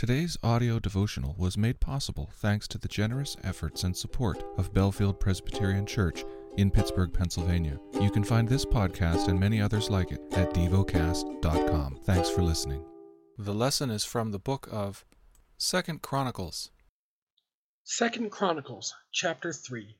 Today's audio devotional was made possible thanks to the generous efforts and support of Bellefield Presbyterian Church in Pittsburgh, Pennsylvania. You can find this podcast and many others like it at devocast.com. Thanks for listening. The lesson is from the book of Second Chronicles. Second Chronicles chapter 3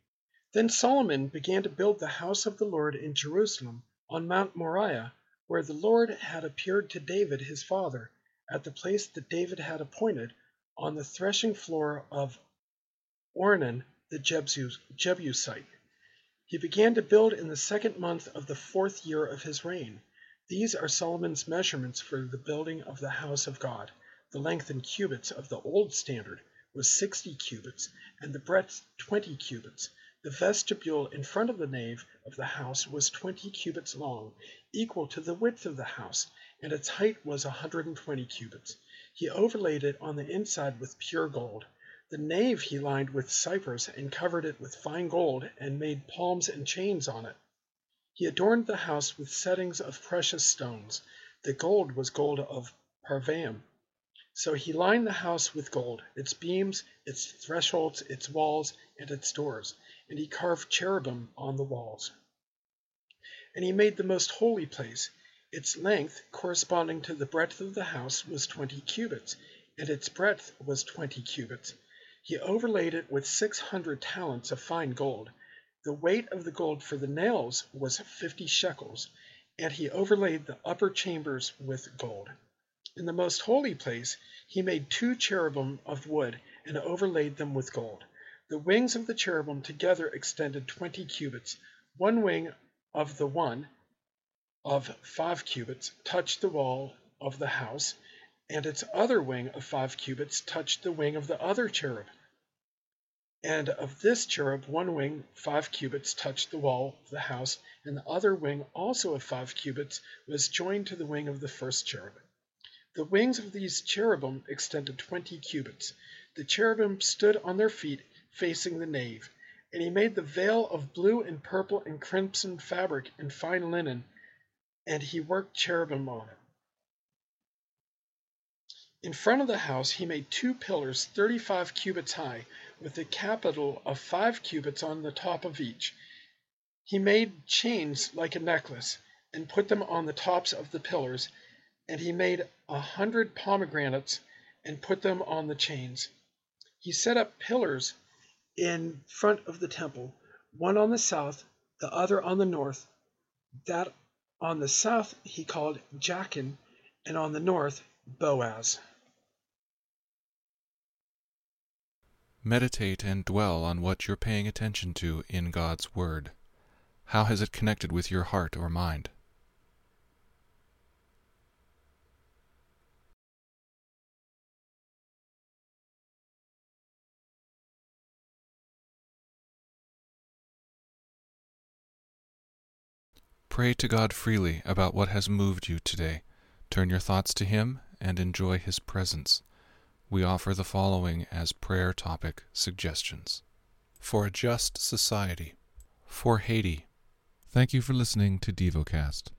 Then Solomon began to build the house of the Lord in Jerusalem on Mount Moriah, where the Lord had appeared to David his father at the place that David had appointed on the threshing floor of Ornan the Jebusite. He began to build in the second month of the fourth year of his reign. These are Solomon's measurements for the building of the house of God. The length in cubits of the old standard was sixty cubits, and the breadth twenty cubits. The vestibule in front of the nave of the house was twenty cubits long, equal to the width of the house, and its height was a hundred and twenty cubits. He overlaid it on the inside with pure gold. The nave he lined with cypress and covered it with fine gold and made palms and chains on it. He adorned the house with settings of precious stones. The gold was gold of Parvaim. So he lined the house with gold, its beams, its thresholds, its walls, and its doors, and he carved cherubim on the walls. And he made the most holy place. Its length, corresponding to the breadth of the house, was twenty cubits, and its breadth was twenty cubits. He overlaid it with six hundred talents of fine gold. The weight of the gold for the nails was fifty shekels, and he overlaid the upper chambers with gold. In the most holy place he made two cherubim of wood and overlaid them with gold. The wings of the cherubim together extended twenty cubits. One wing of the one of five cubits touched the wall of the house, and its other wing of five cubits touched the wing of the other cherub. And of this cherub one wing five cubits touched the wall of the house, and the other wing also of five cubits was joined to the wing of the first cherub. The wings of these cherubim extended twenty cubits. The cherubim stood on their feet facing the nave, and he made the veil of blue and purple and crimson fabric and fine linen and he worked cherubim on it. In front of the house he made two pillars thirty five cubits high, with a capital of five cubits on the top of each. He made chains like a necklace, and put them on the tops of the pillars, and he made a hundred pomegranates, and put them on the chains. He set up pillars in front of the temple, one on the south, the other on the north, that on the south he called Jachin, and on the north Boaz. Meditate and dwell on what you're paying attention to in God's Word. How has it connected with your heart or mind? Pray to God freely about what has moved you today. Turn your thoughts to Him and enjoy His presence. We offer the following as prayer topic suggestions For a Just Society, for Haiti. Thank you for listening to DevoCast.